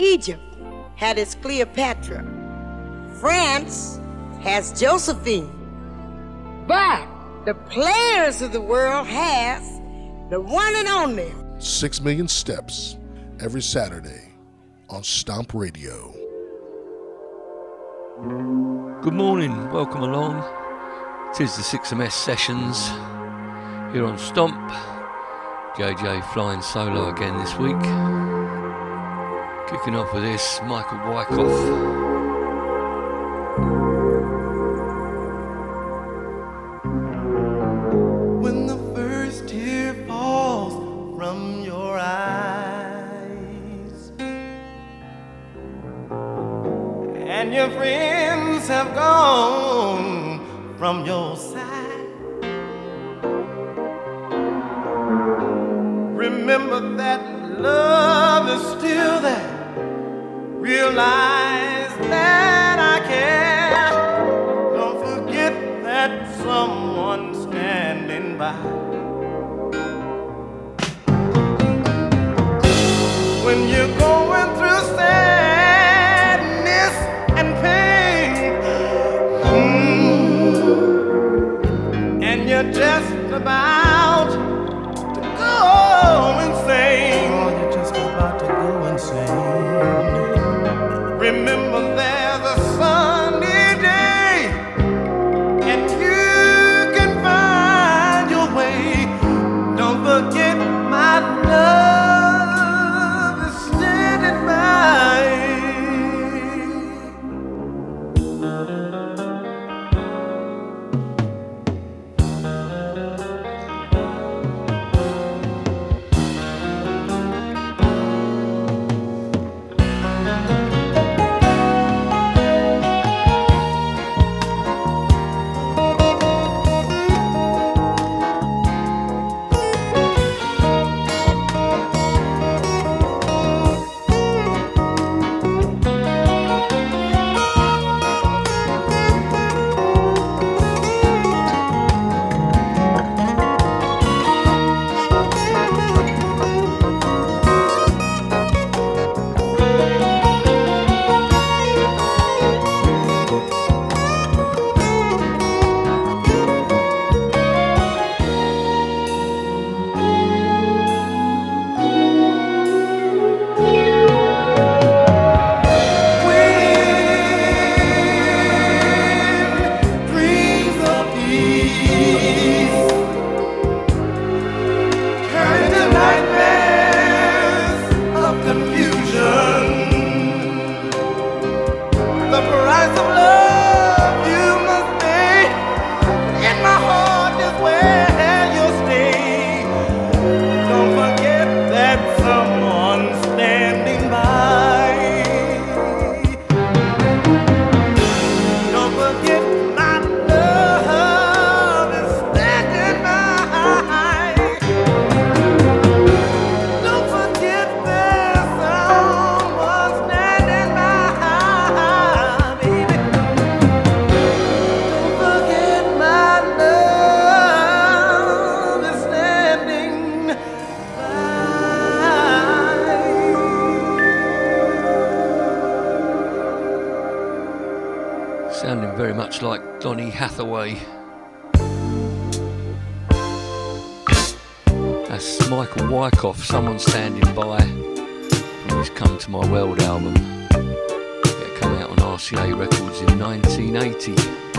Egypt had its Cleopatra. France has Josephine. But the players of the world has the one and only. Six million steps every Saturday on Stomp Radio. Good morning, welcome along. Tis the 6MS sessions here on Stomp. JJ flying solo again this week. Kicking off with this, Michael Wycoff. Someone Standing By from his Come to My World album. It came out on RCA Records in 1980.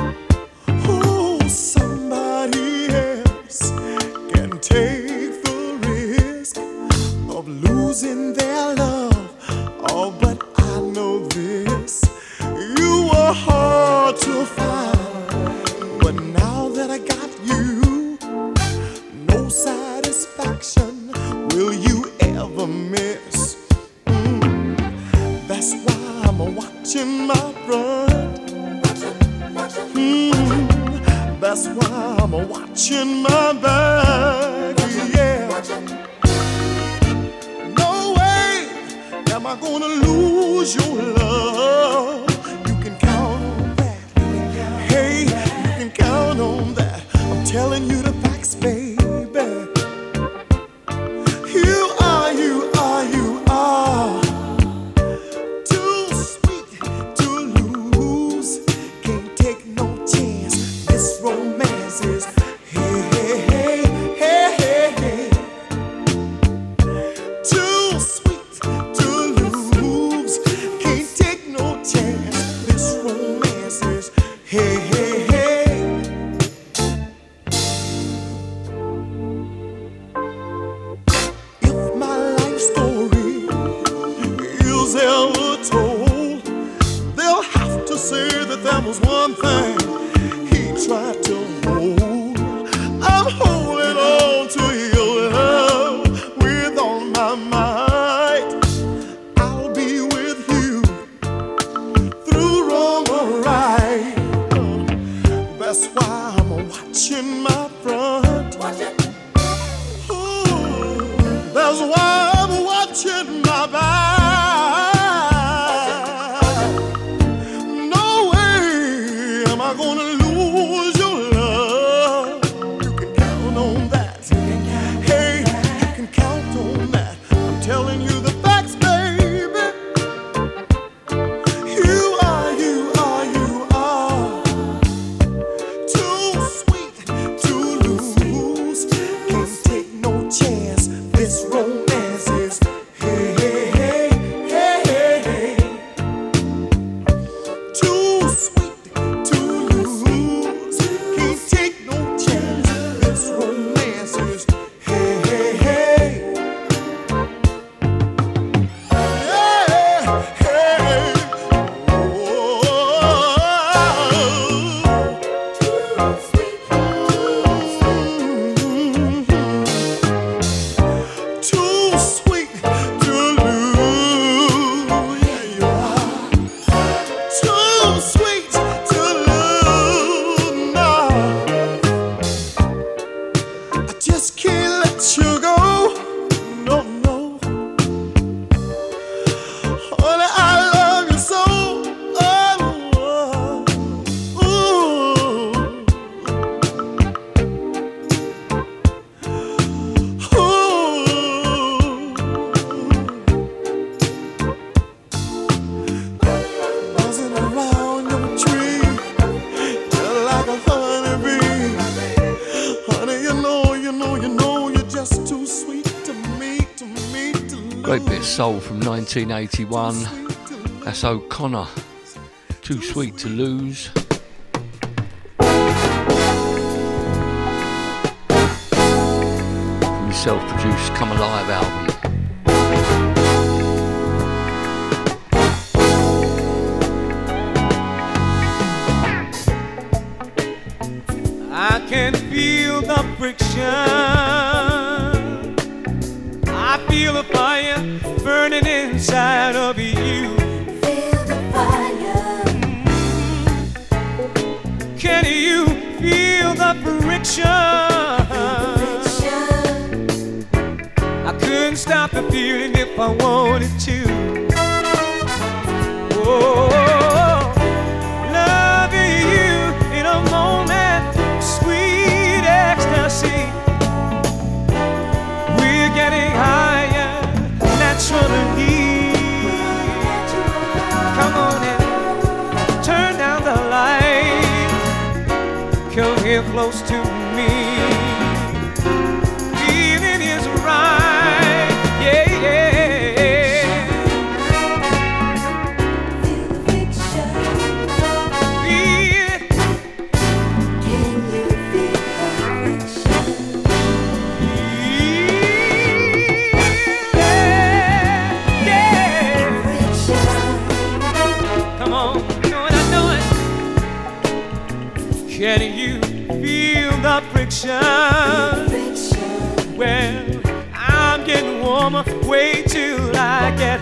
1981. That's O'Conner. Too sweet to lose. From his self produced Come Alive album. close to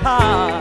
Ha.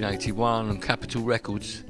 1981 on Capitol Records.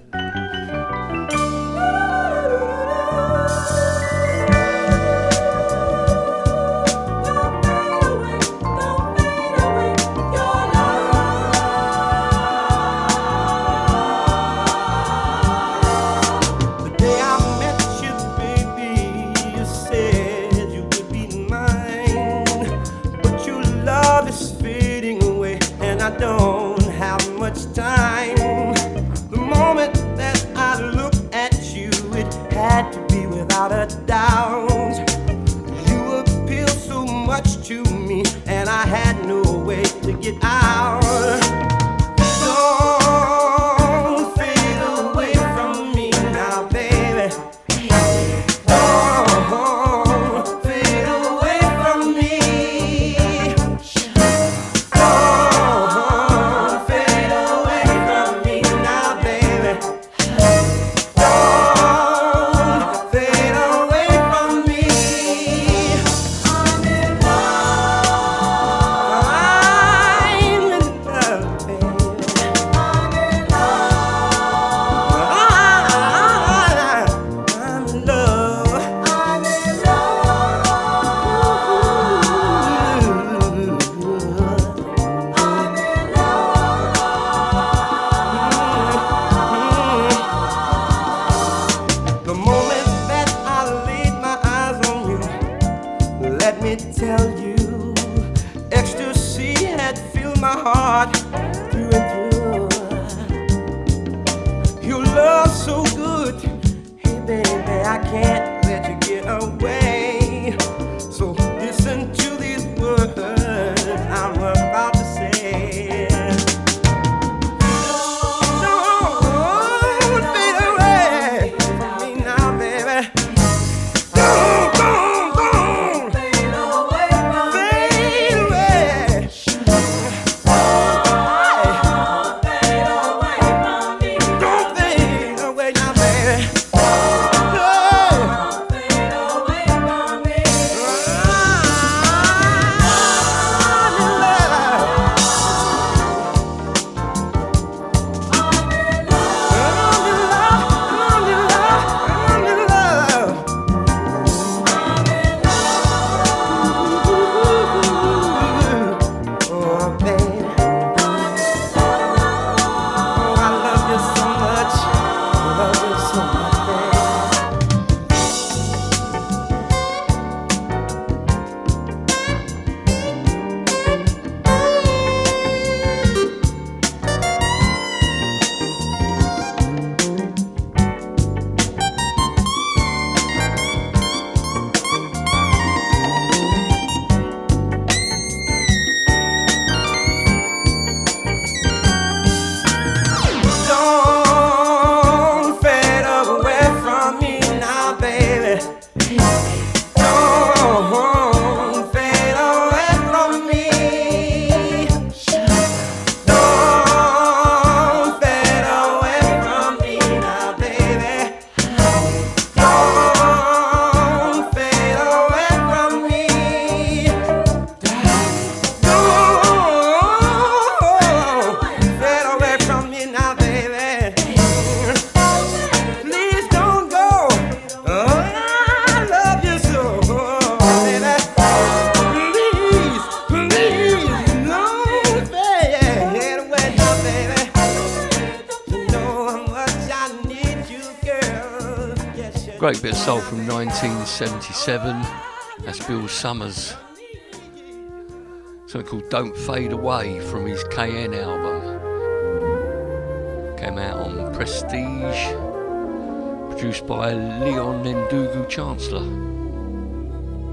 Let me tell you, ecstasy had filled my heart through and through. Your love so good, hey baby, I can't. 1977. That's Bill Summers. Something called Don't Fade Away from his Cayenne album. Came out on Prestige. Produced by Leon Ndugu Chancler.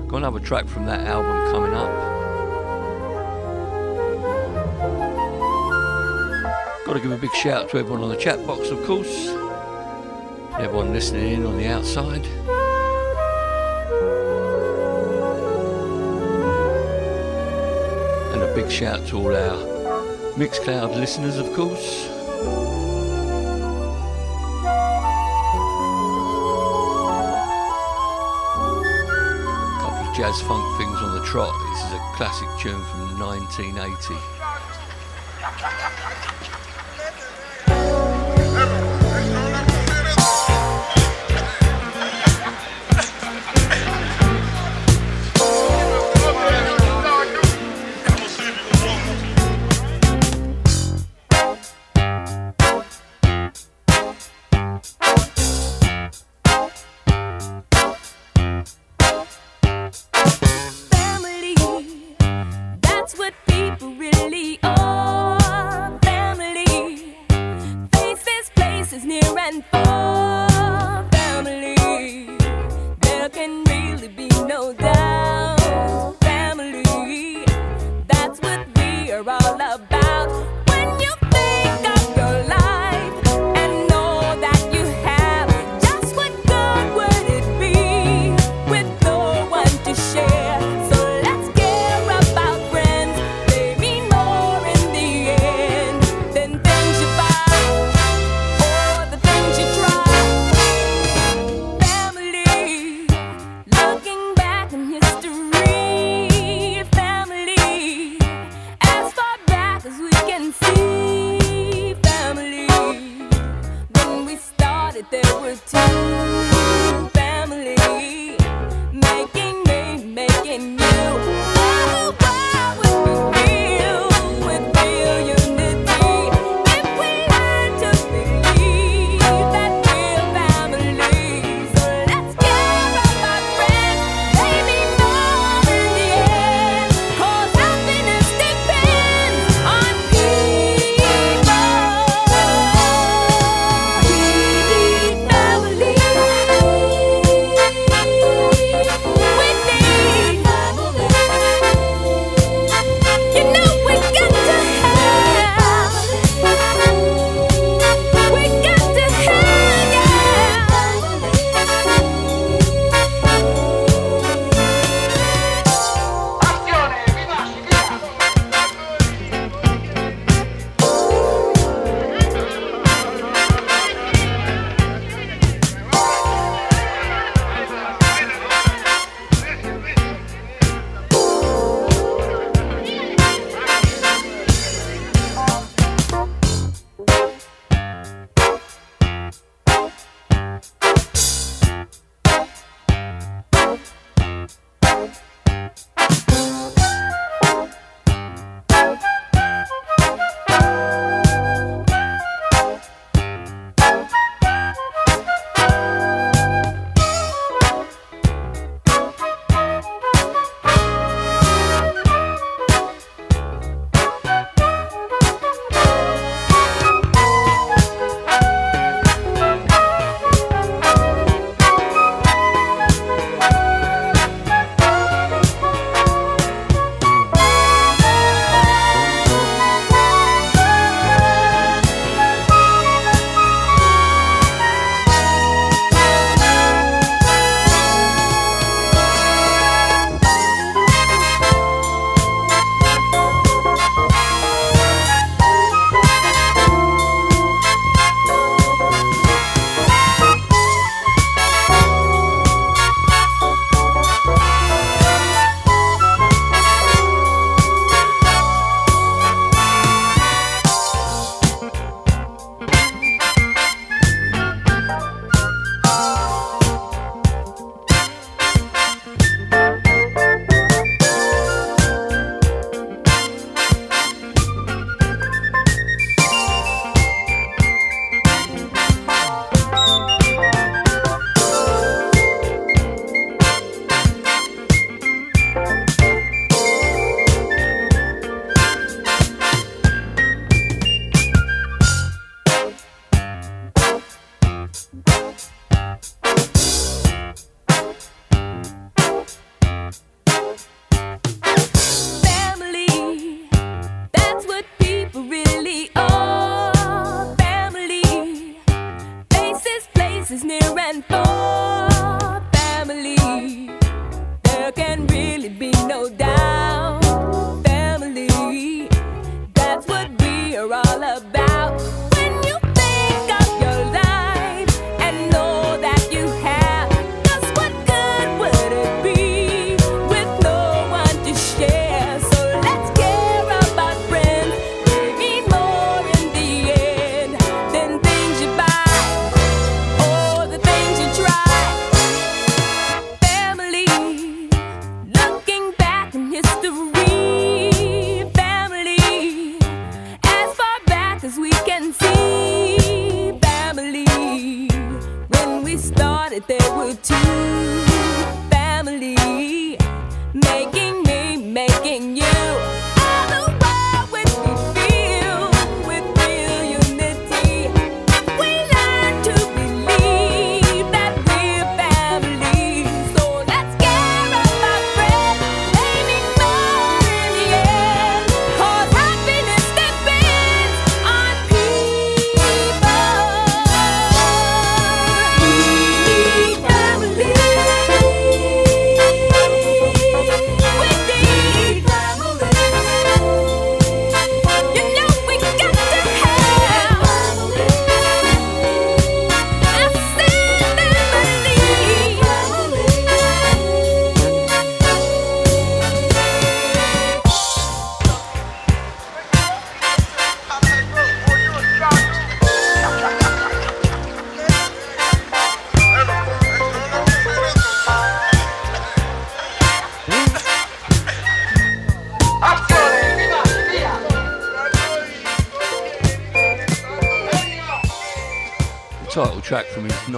Got another track from that album coming up. Got to give a big shout out to everyone on the chat box, of course. Everyone listening in on the outside. Big shout to all our Mixcloud listeners, of course. Couple of jazz funk things on the trot. This is a classic tune from 1980.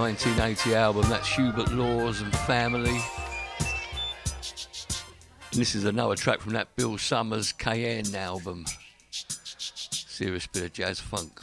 1980 album. That's Hubert Laws and Family. And this is another track from that Bill Summers Cayenne album. Serious bit of jazz funk.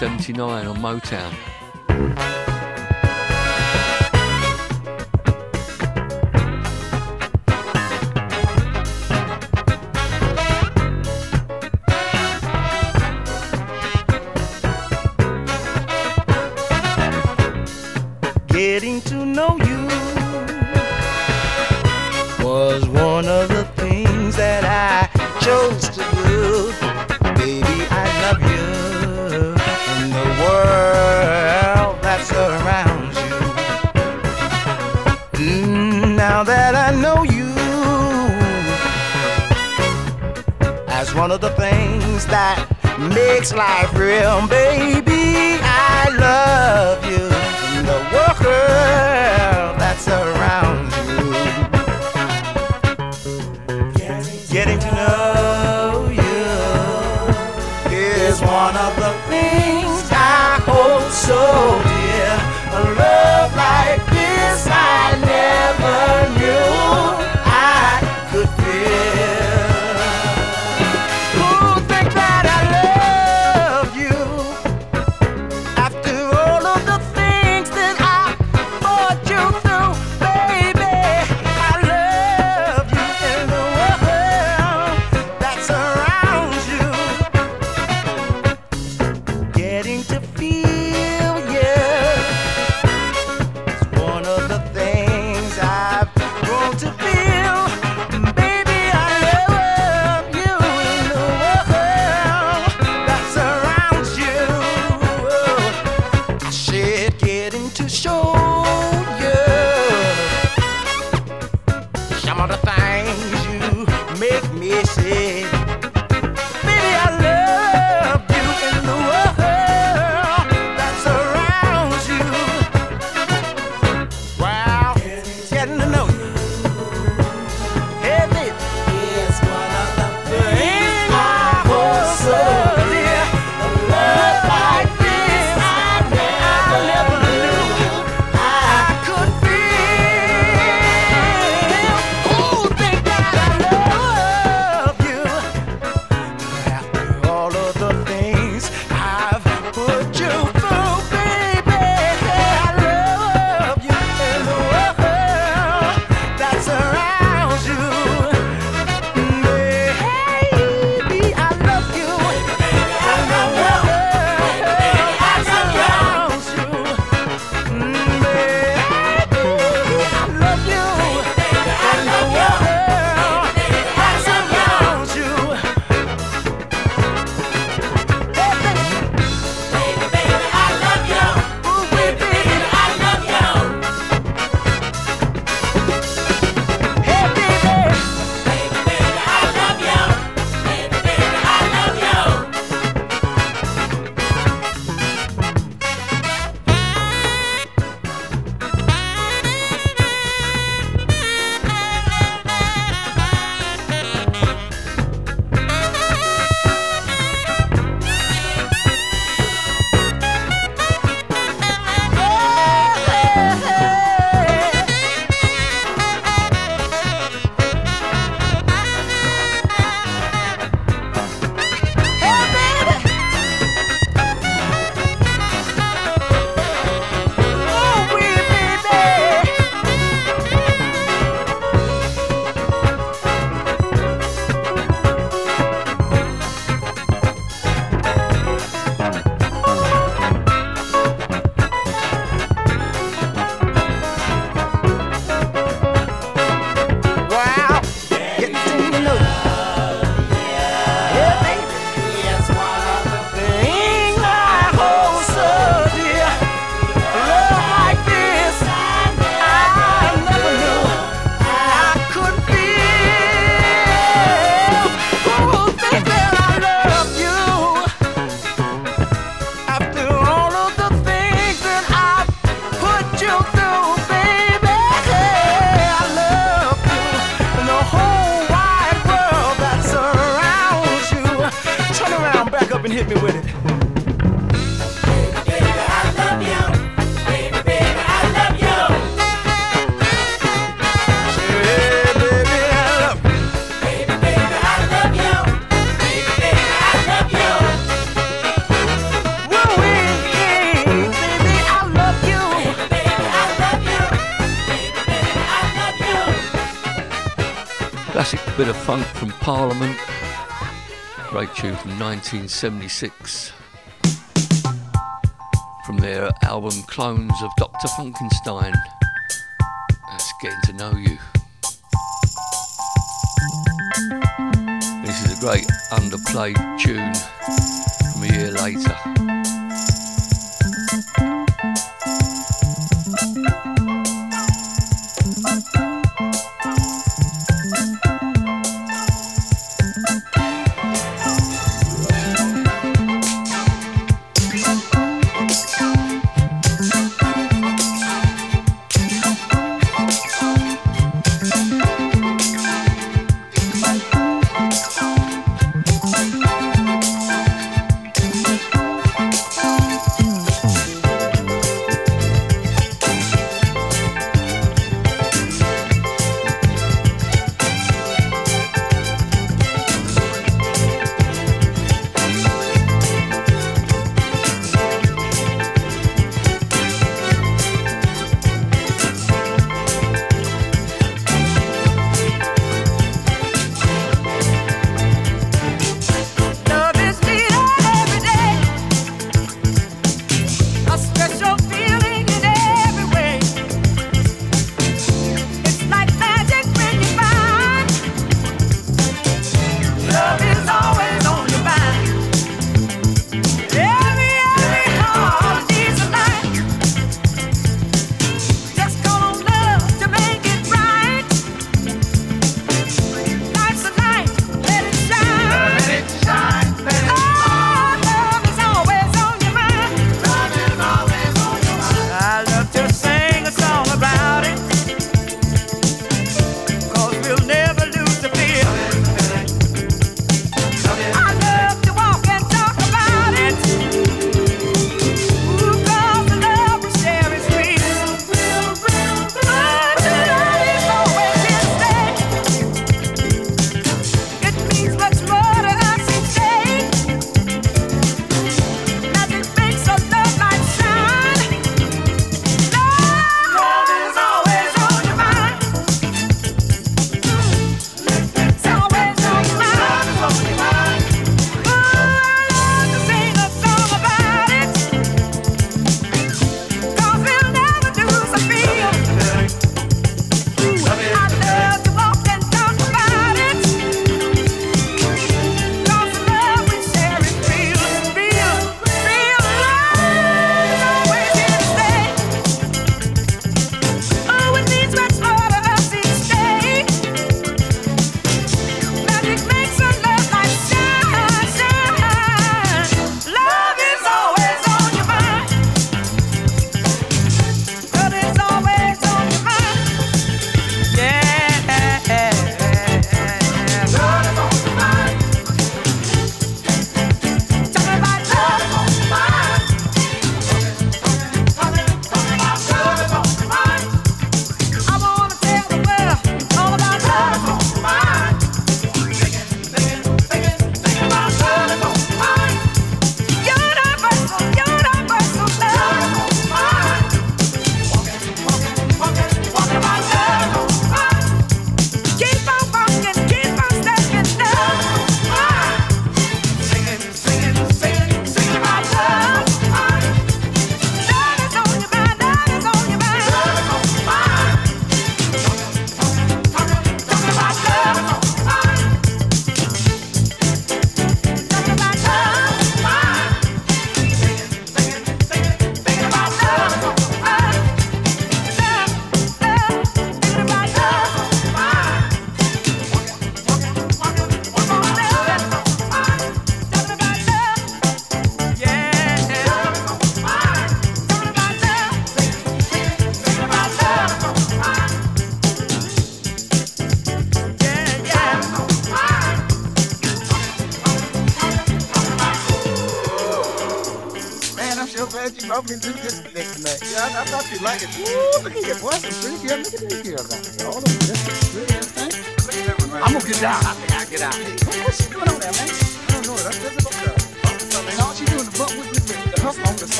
1979 on Motown. Makes life real, baby, bit of funk from Parliament. Great tune from 1976. From their album Clones of Dr. Funkenstein. That's getting to know you. This is a great underplayed tune from a year later.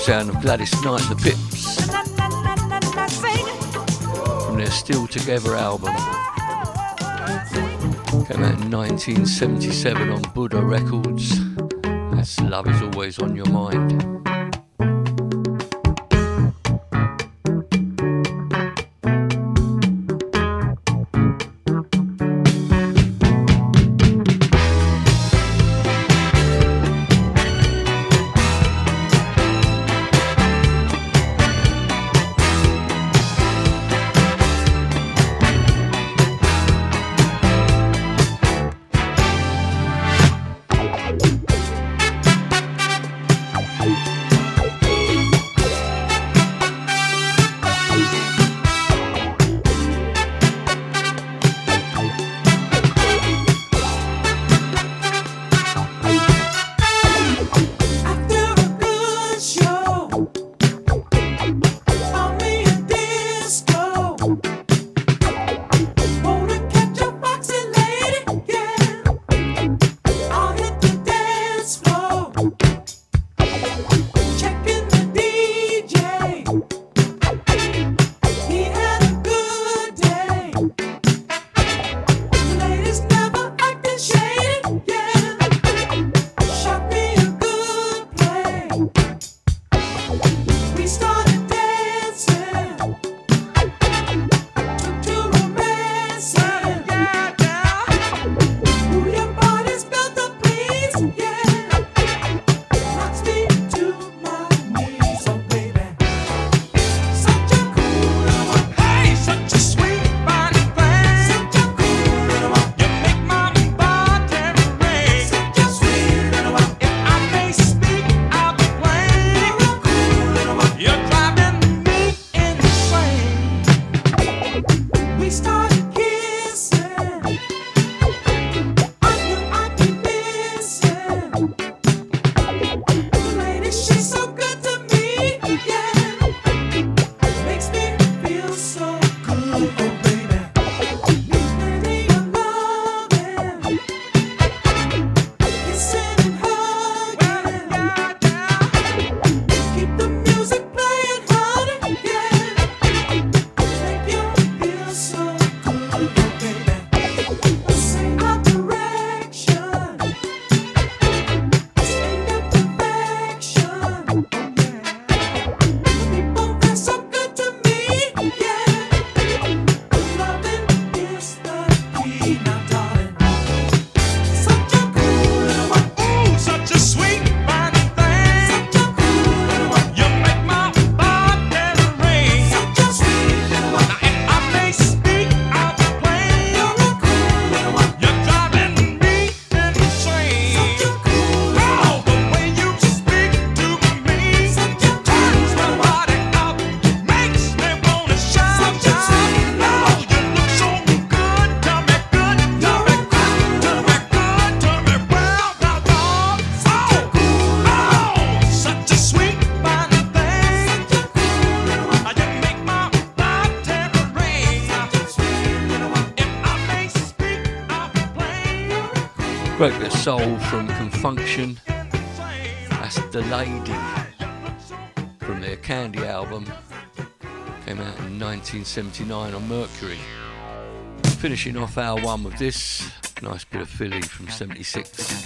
sound of Gladys Knight and the Pips from their Still Together album. Came out in 1977 on Buddah Records. That's Love is Always on Your Mind. Soul from Con Funk Shun. That's The Lady from their Candy album. Came out in 1979 on Mercury. Finishing off our one with this nice bit of Philly from 76.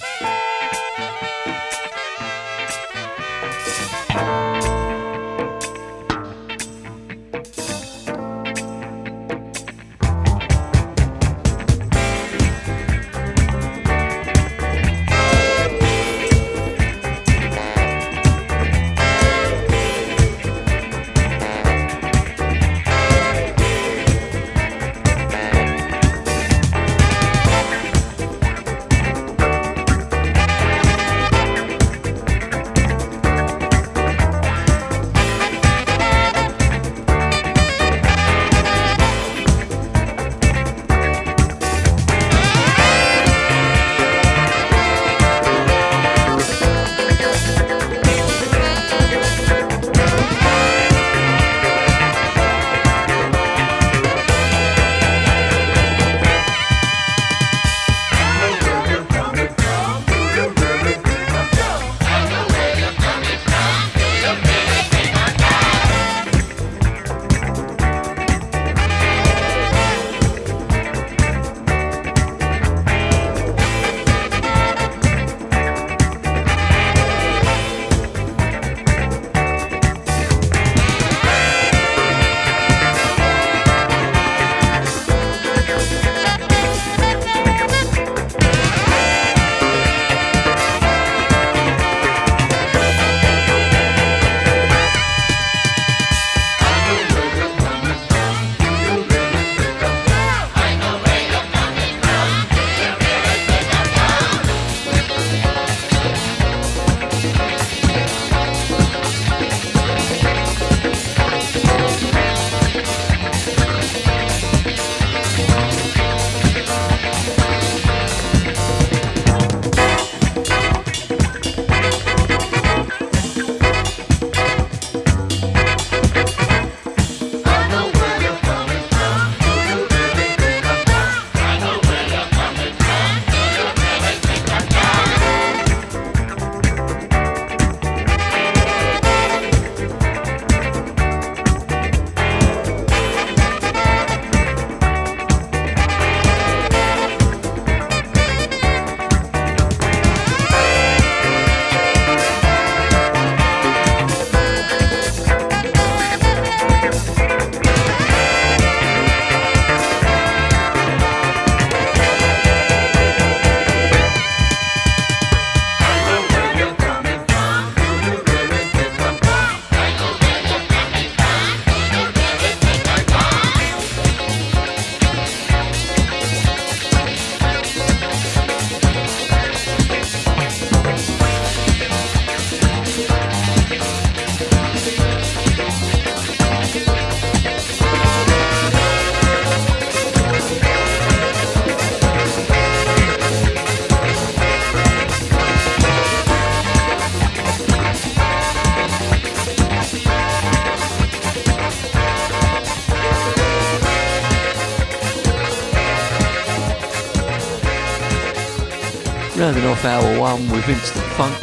Rounding off hour one with Instant Funk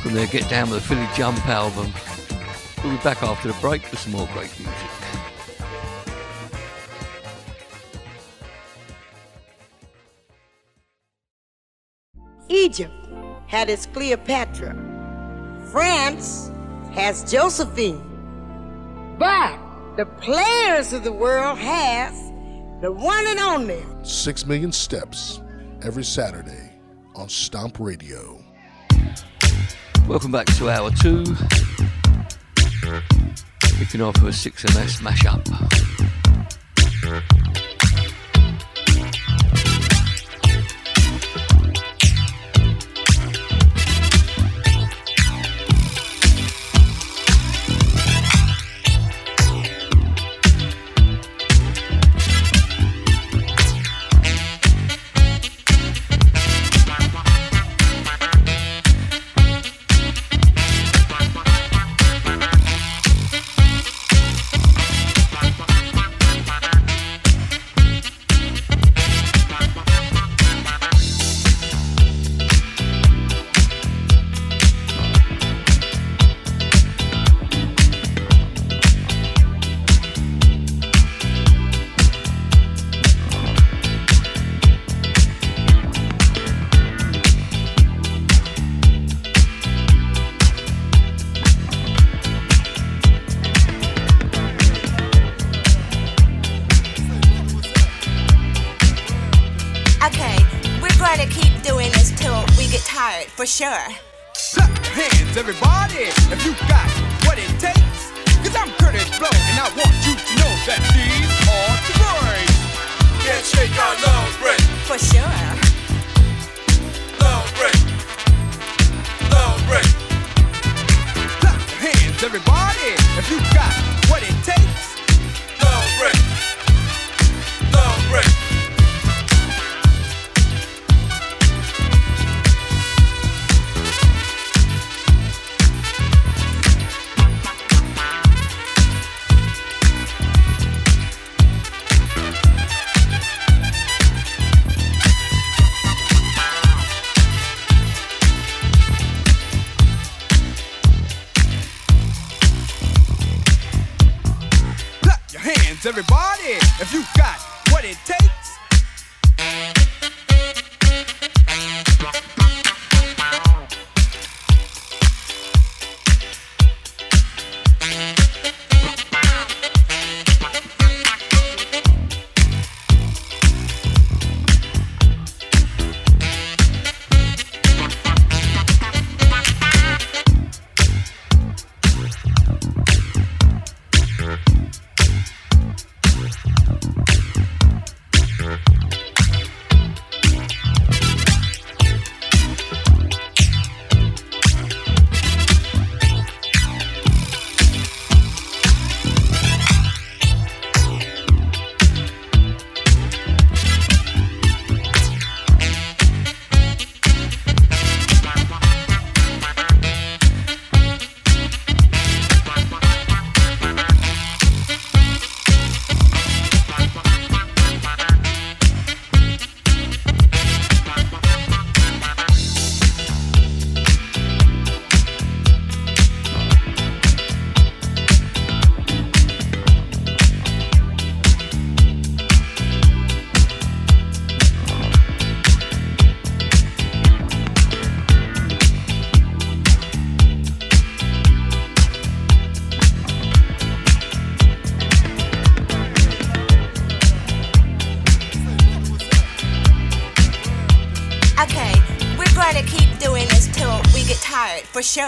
from their Get Down with the Philly Jump album. We'll be back after the break for some more great music. Egypt had its Cleopatra. France has Josephine. But the players of the world has the one and only. Six Million Steps every Saturday on Stomp Radio. Welcome back to hour two. Kicking off with a 6MS mashup.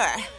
Sure.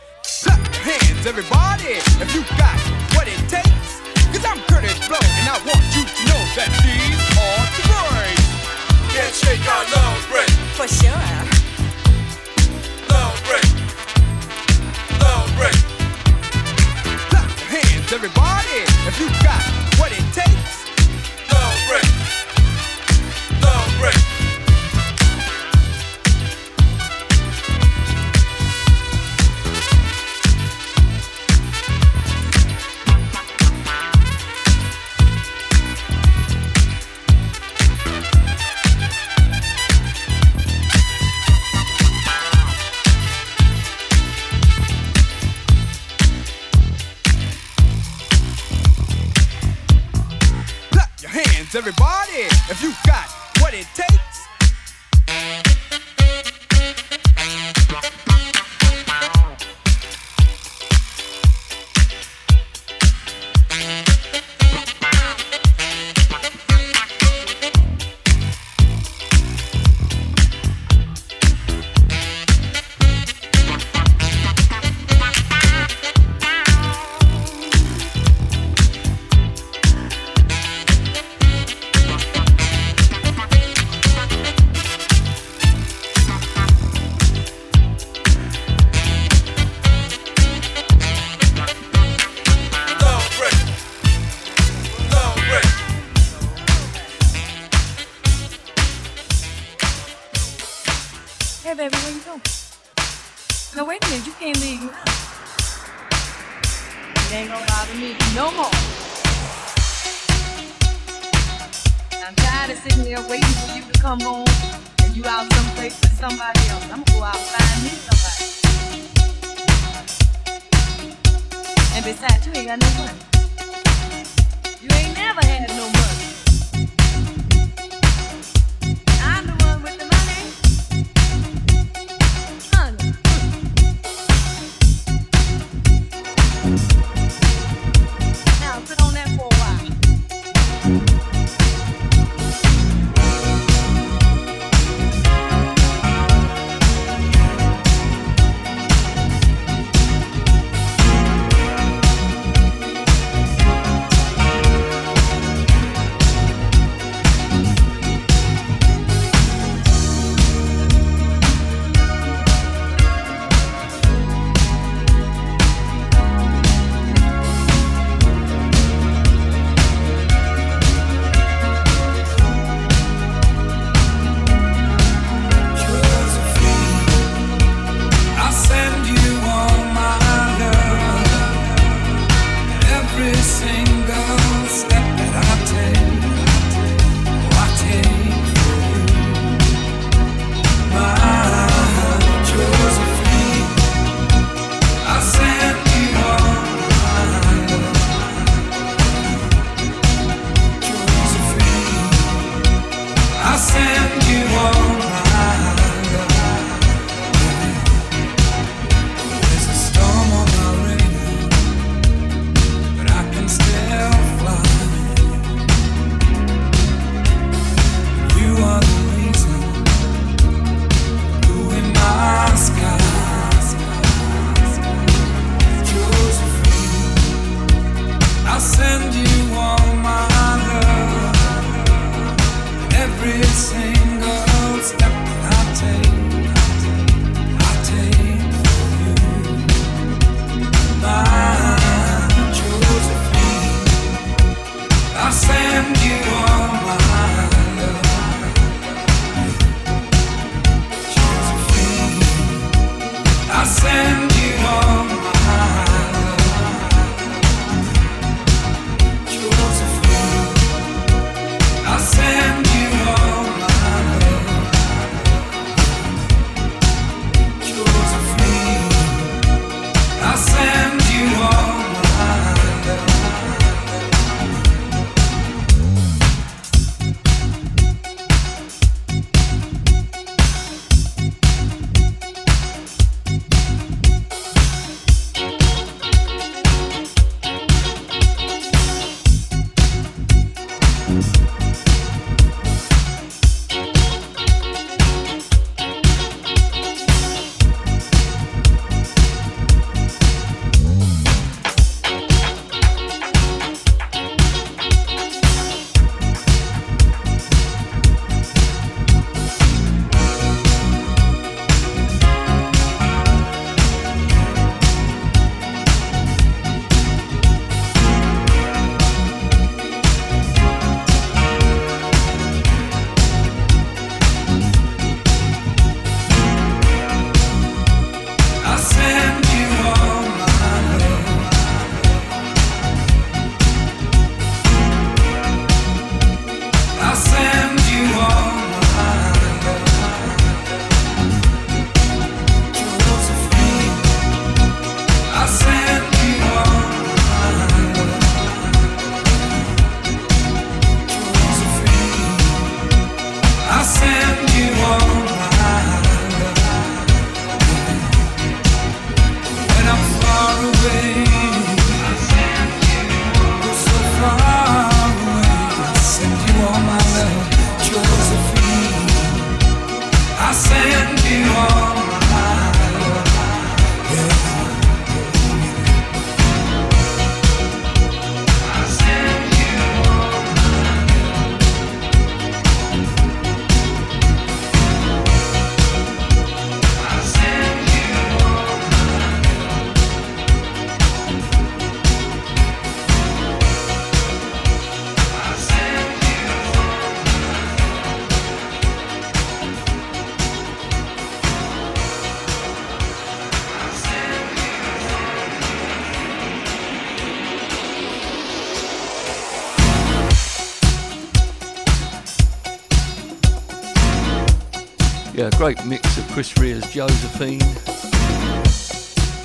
great mix of Chris Rea's Josephine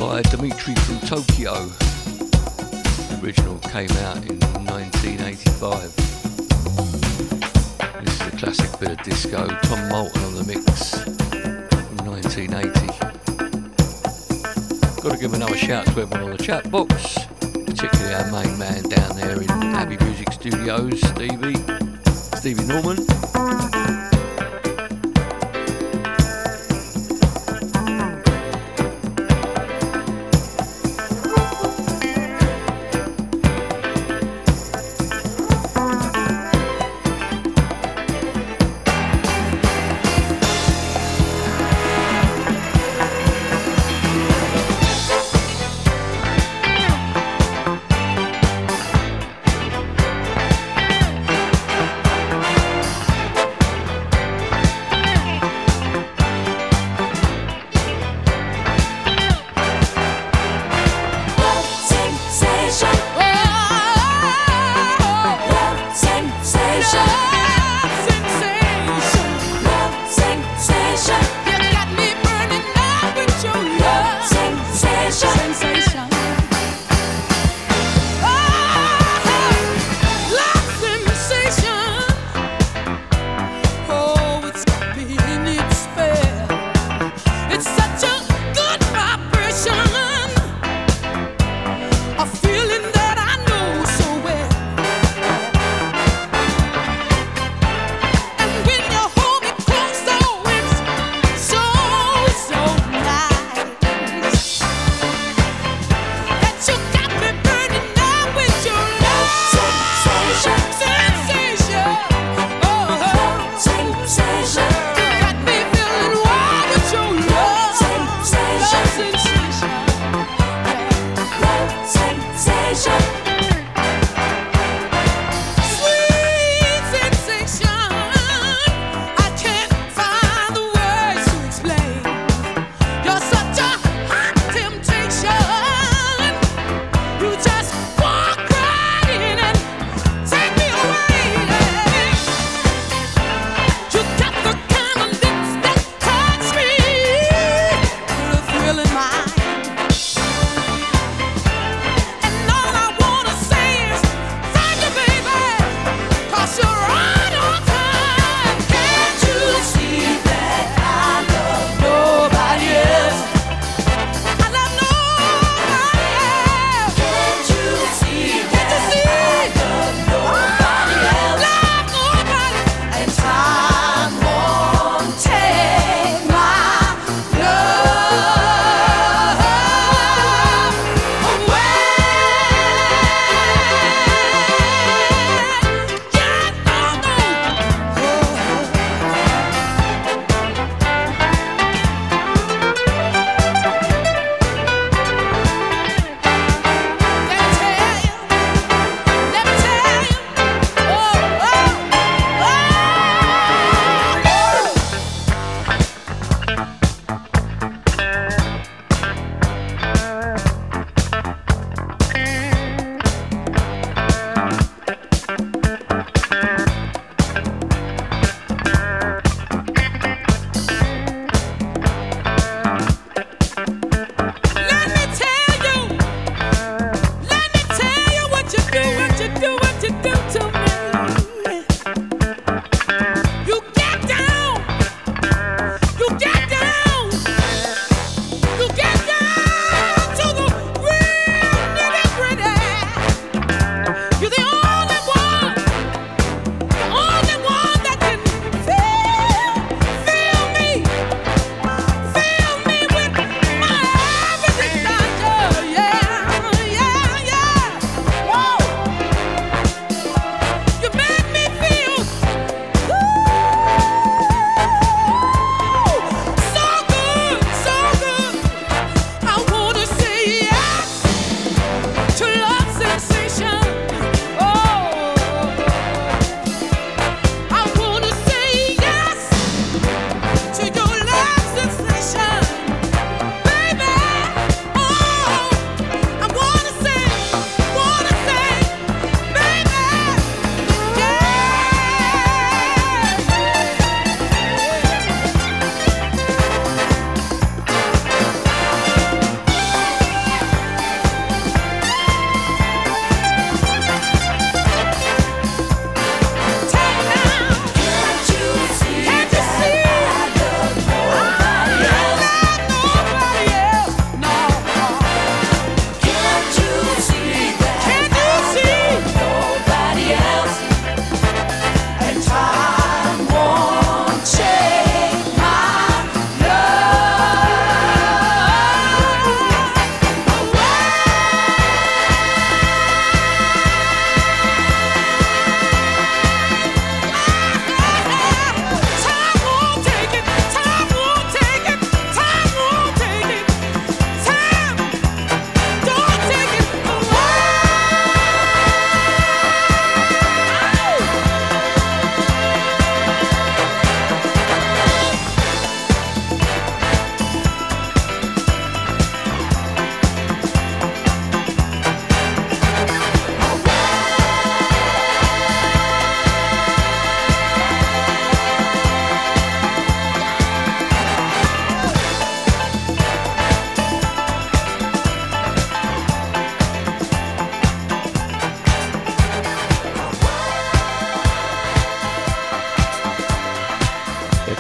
by Dimitri from Tokyo. The original came out in 1985. This is a classic bit of disco, Tom Moulton on the mix from 1980. Got to give another shout to everyone on the chat box, particularly our main man down there in Abbey Music Studios, Stevie, Stevie Norman.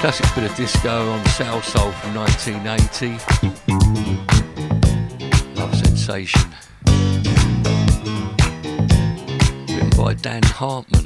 Classic bit of disco on Salsoul from 1980. Love Sensation. Written by Dan Hartman.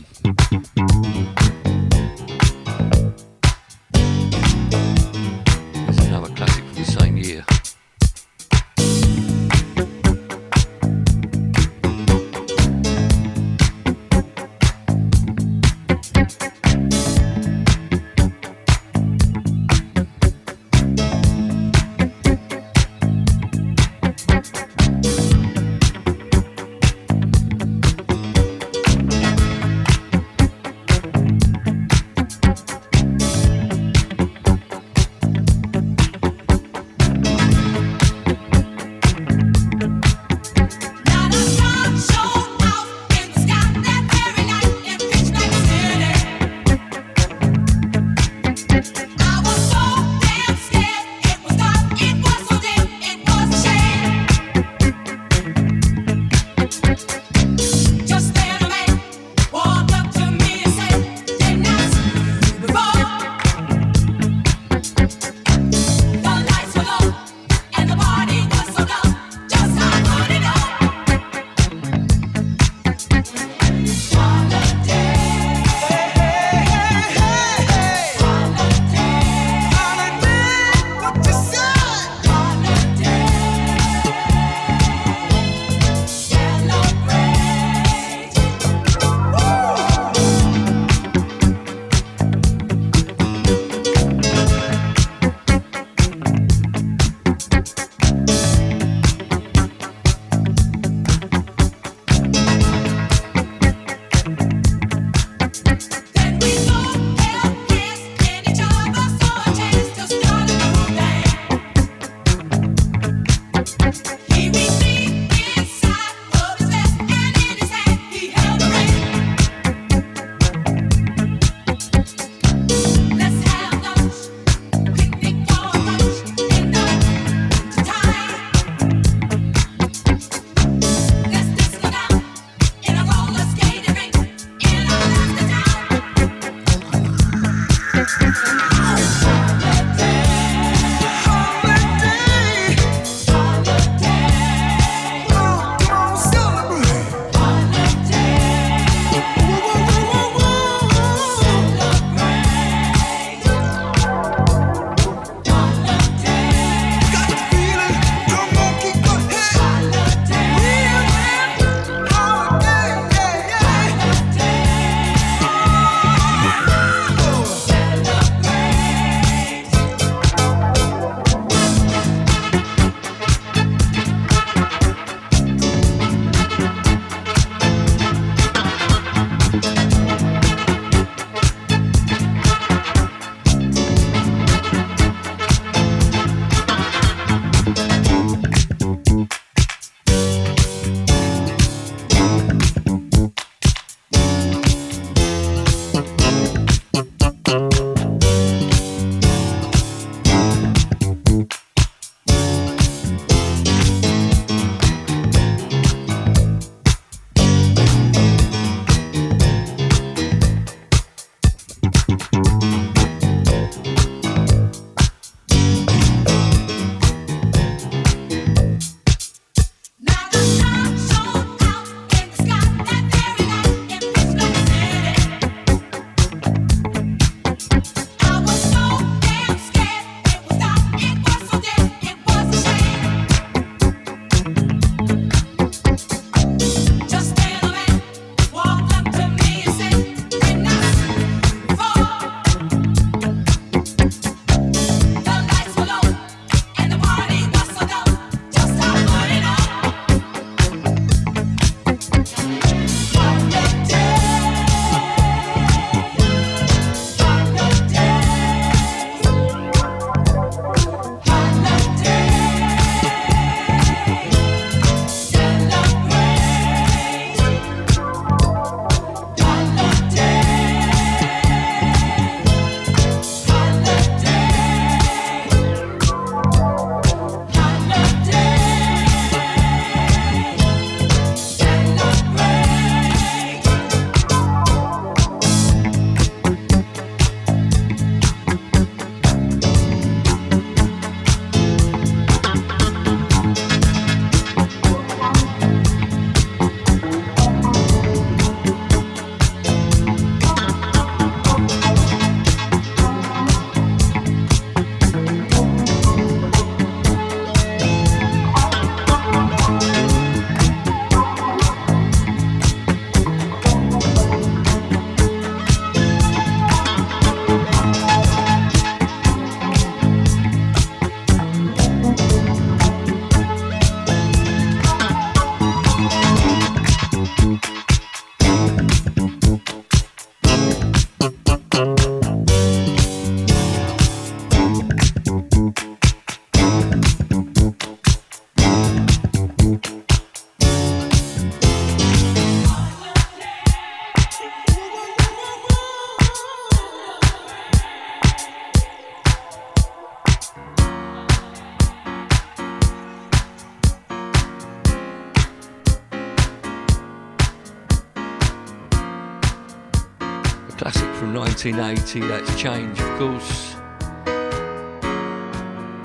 From 1980, that's Change, of course.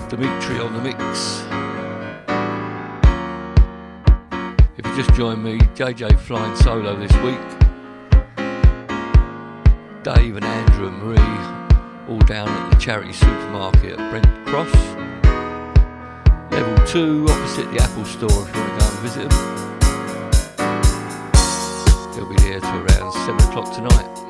Dimitri on the mix. If you just join me, JJ flying solo this week. Dave and Andrew and Marie all down at the charity supermarket at Brent Cross. Level 2 opposite the Apple store if you want to go and visit them. They'll be there till around 7 o'clock tonight.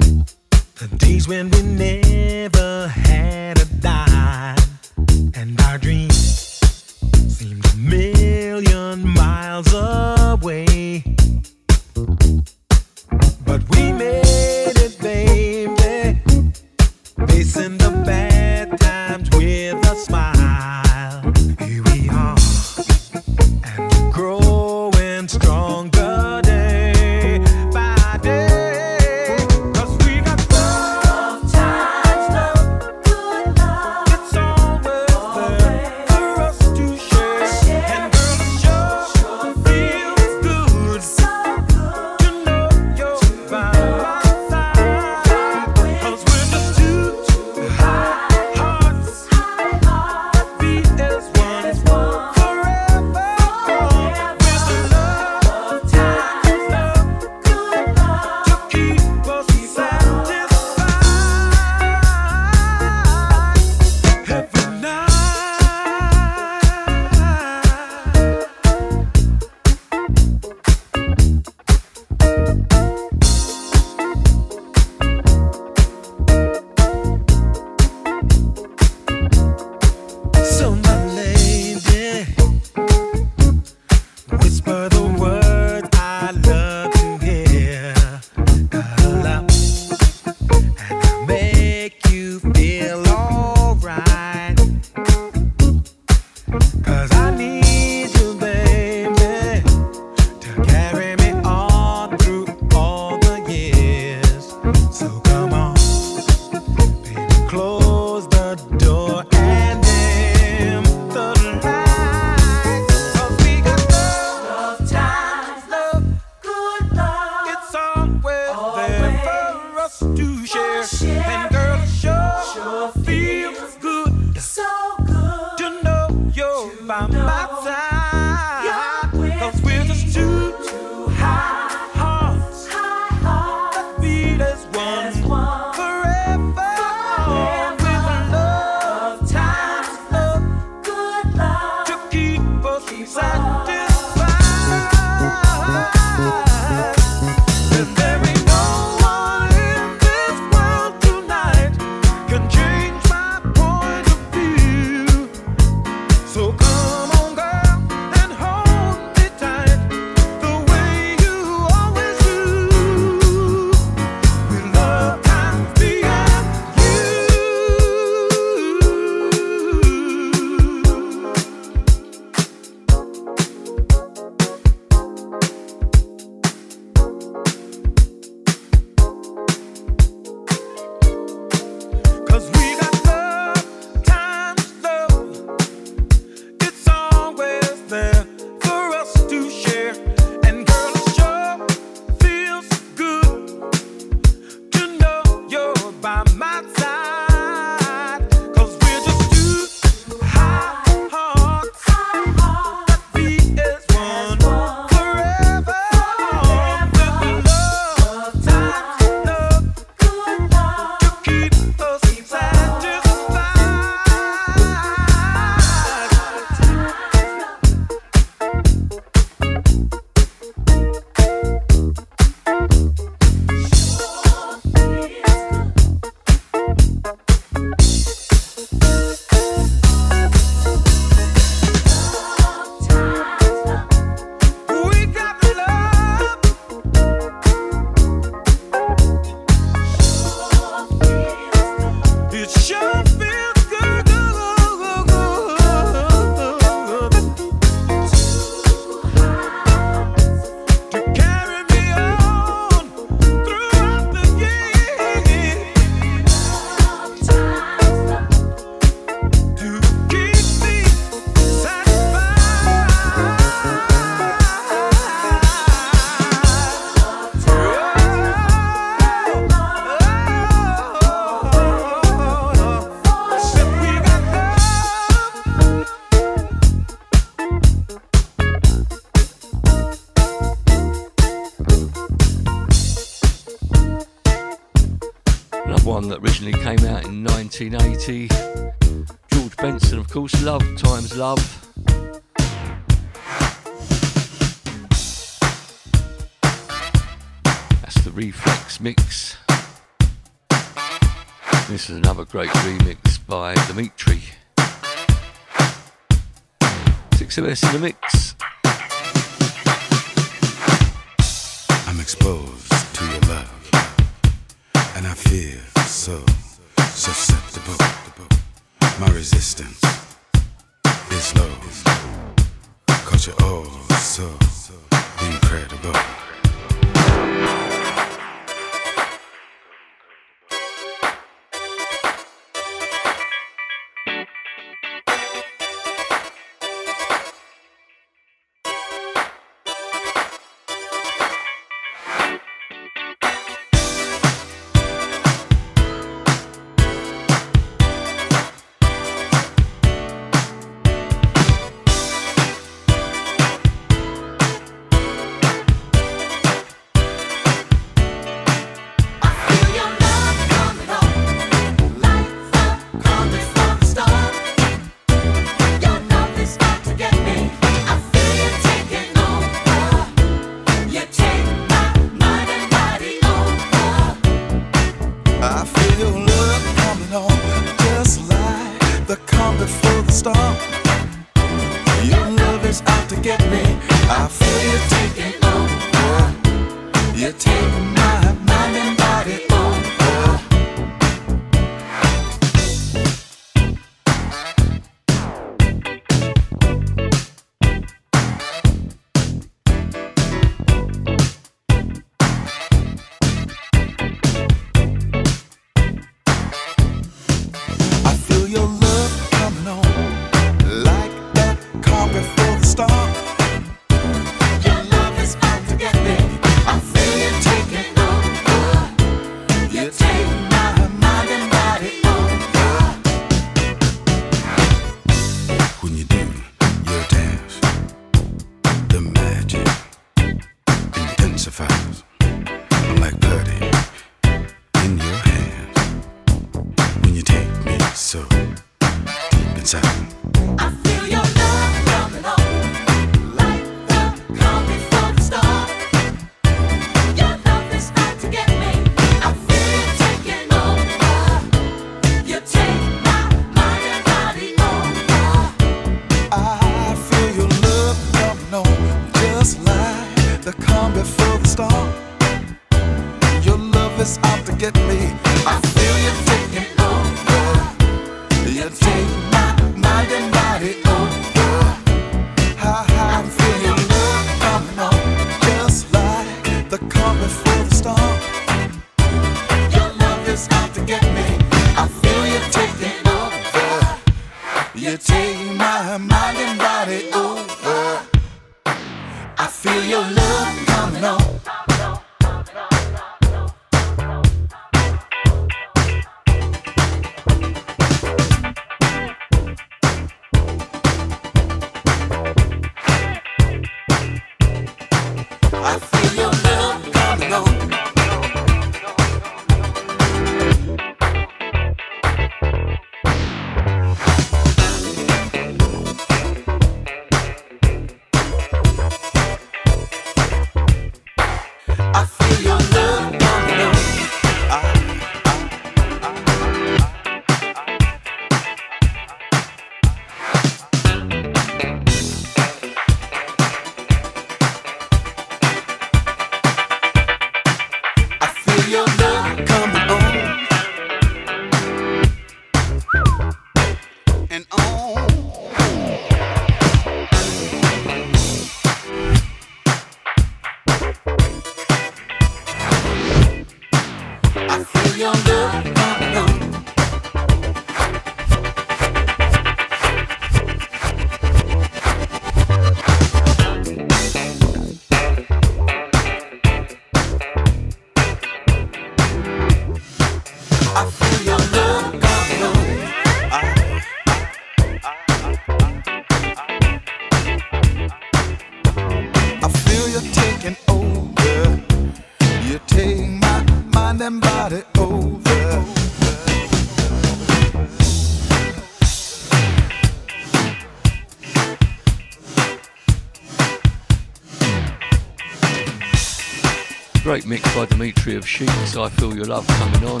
Sheets, I Feel Your Love coming on.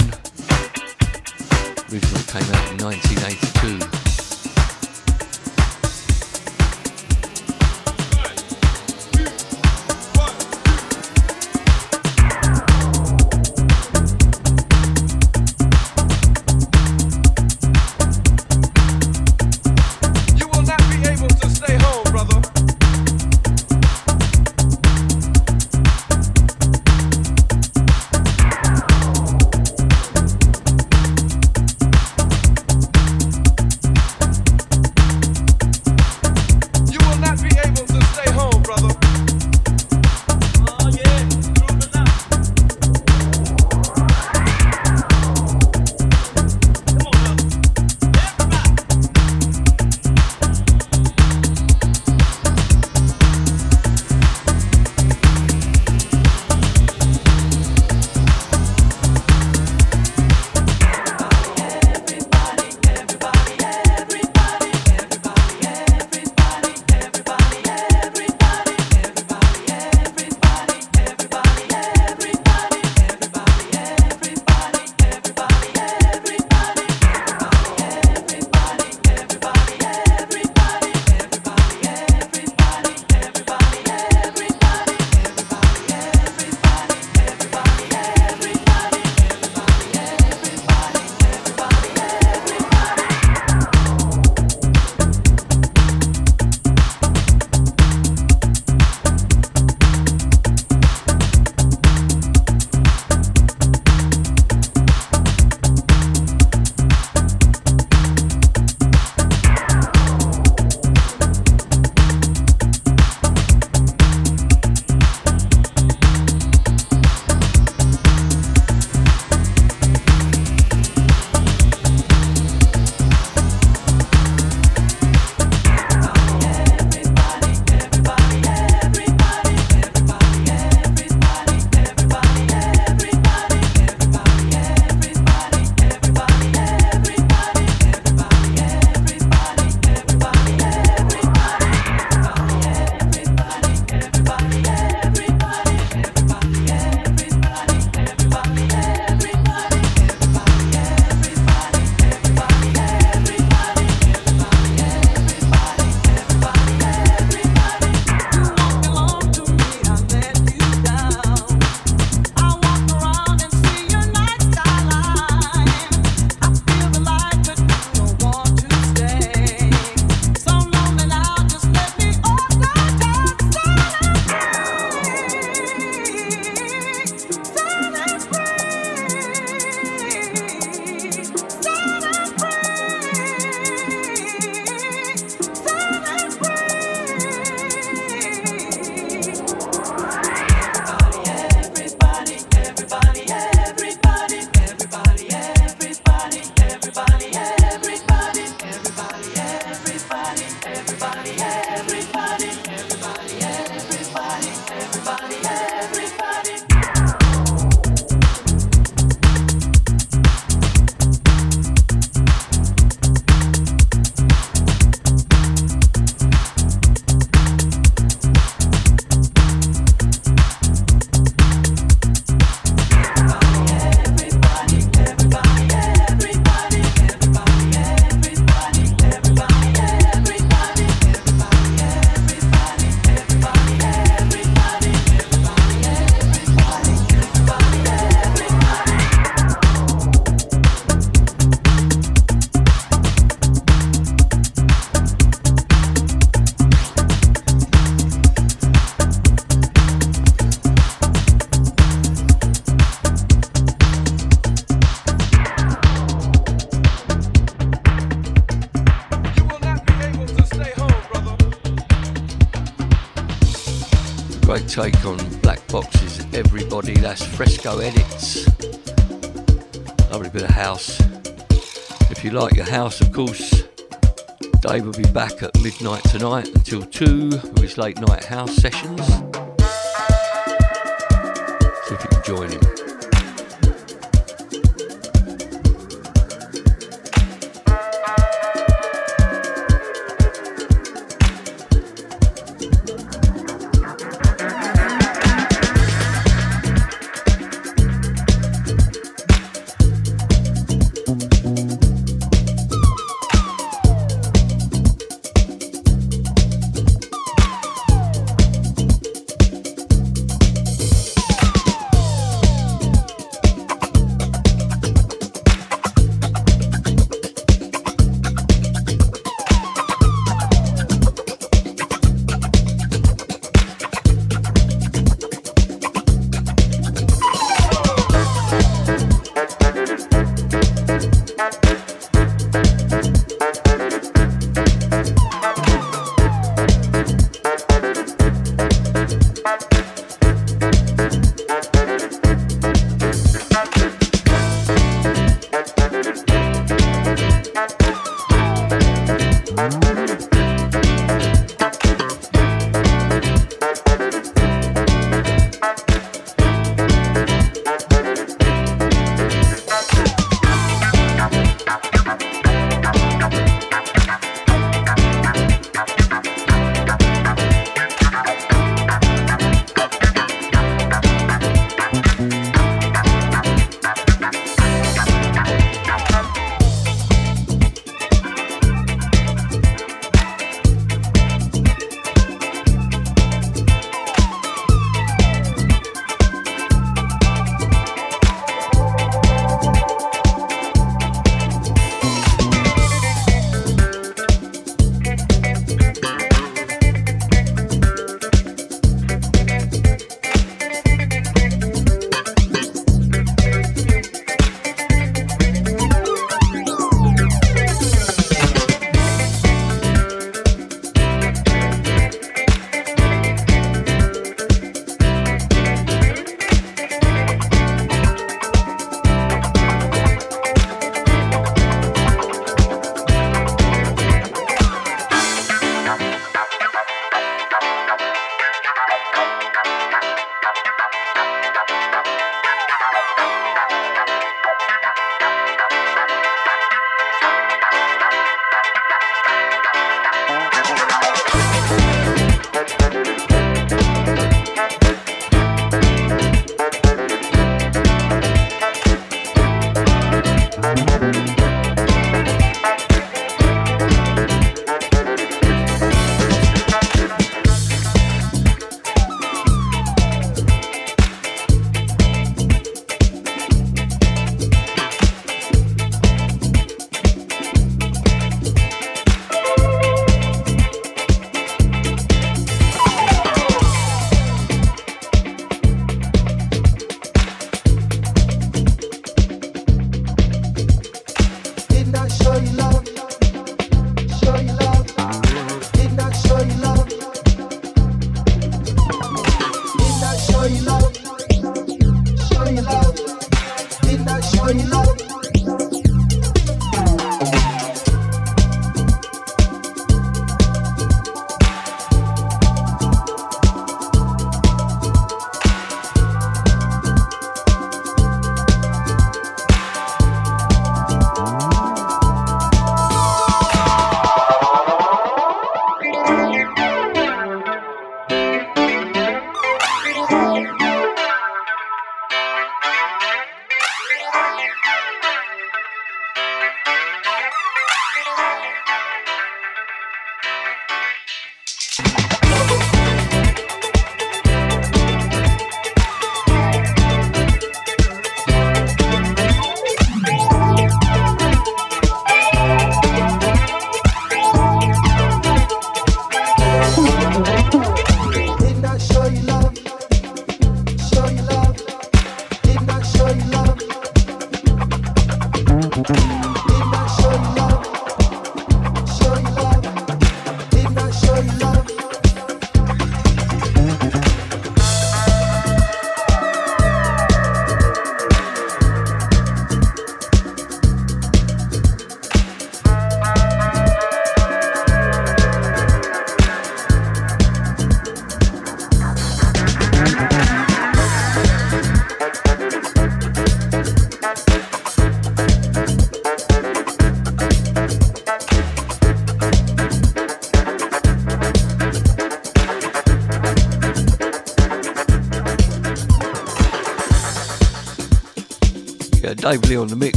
Originally came out in 1982. House, of course, Dave will be back at midnight tonight until 2 with his late night house sessions. See if you can join him.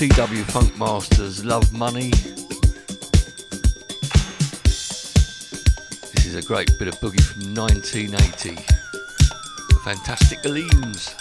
TW Funk Masters, Love Money. This is a great bit of boogie from 1980. The Fantastic Aleems.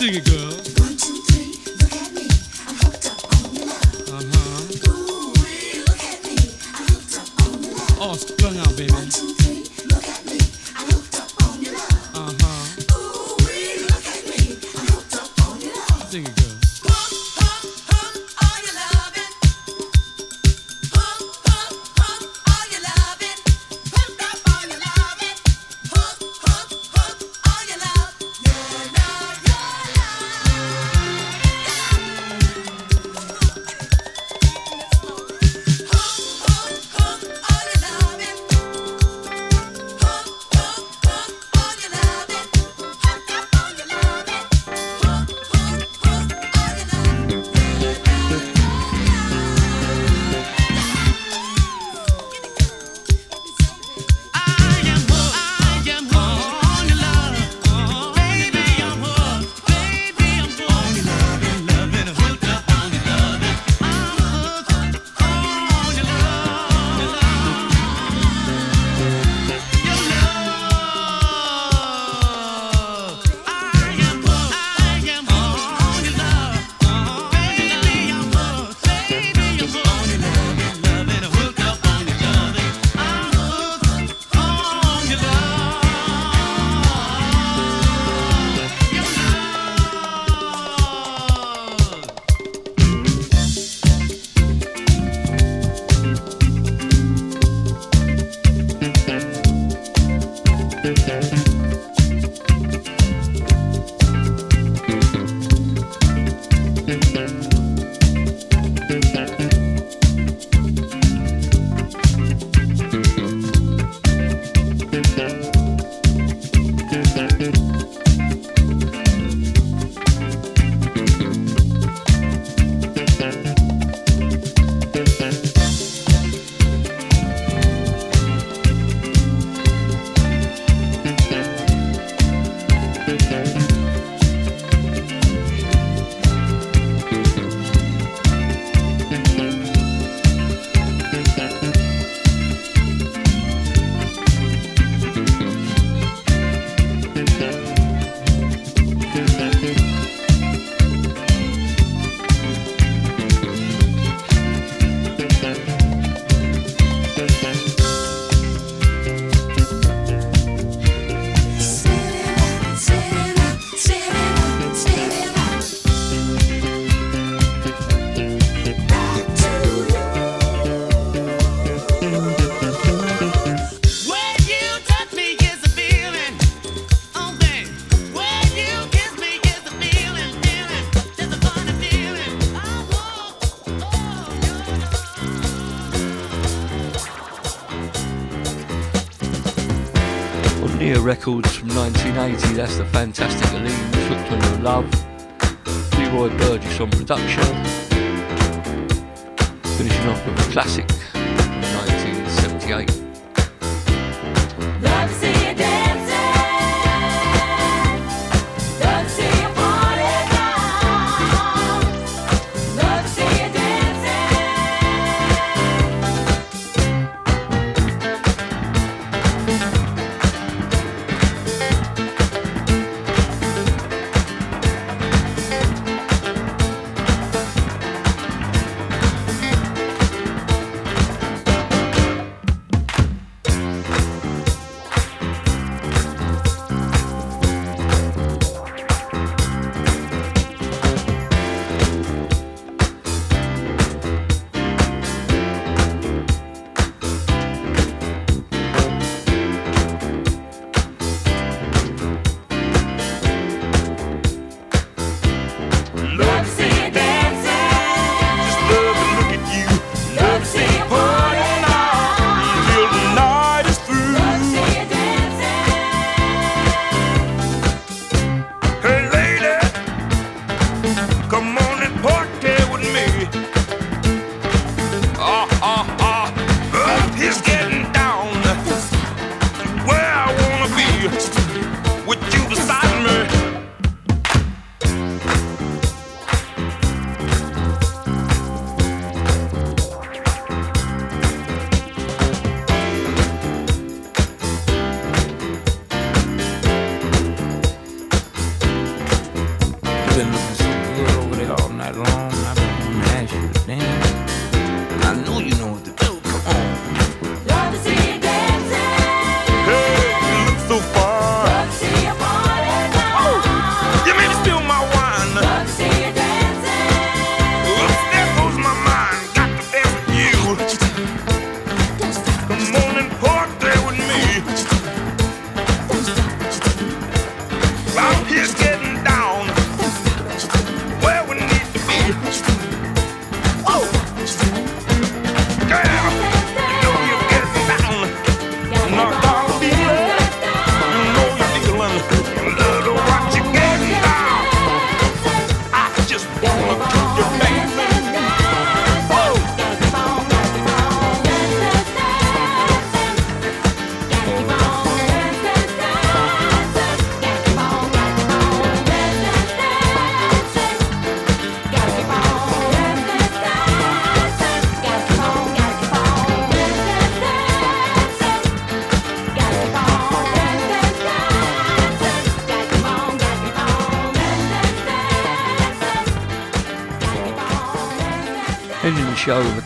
Sing it, girl. records from 1980. That's the fantastic Aline Cookman of Love. Leroy Burgess on production. Finishing off with a classic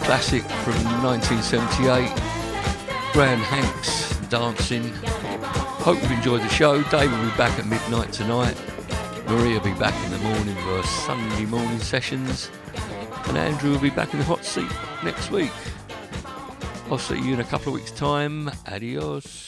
classic from 1978, Grey and Hanks dancing. Hope you've enjoyed the show. Dave will be back at midnight tonight. Maria will be back in the morning for Sunday morning sessions. And Andrew will be back in the hot seat next week. I'll see you in a couple of weeks' time. Adios.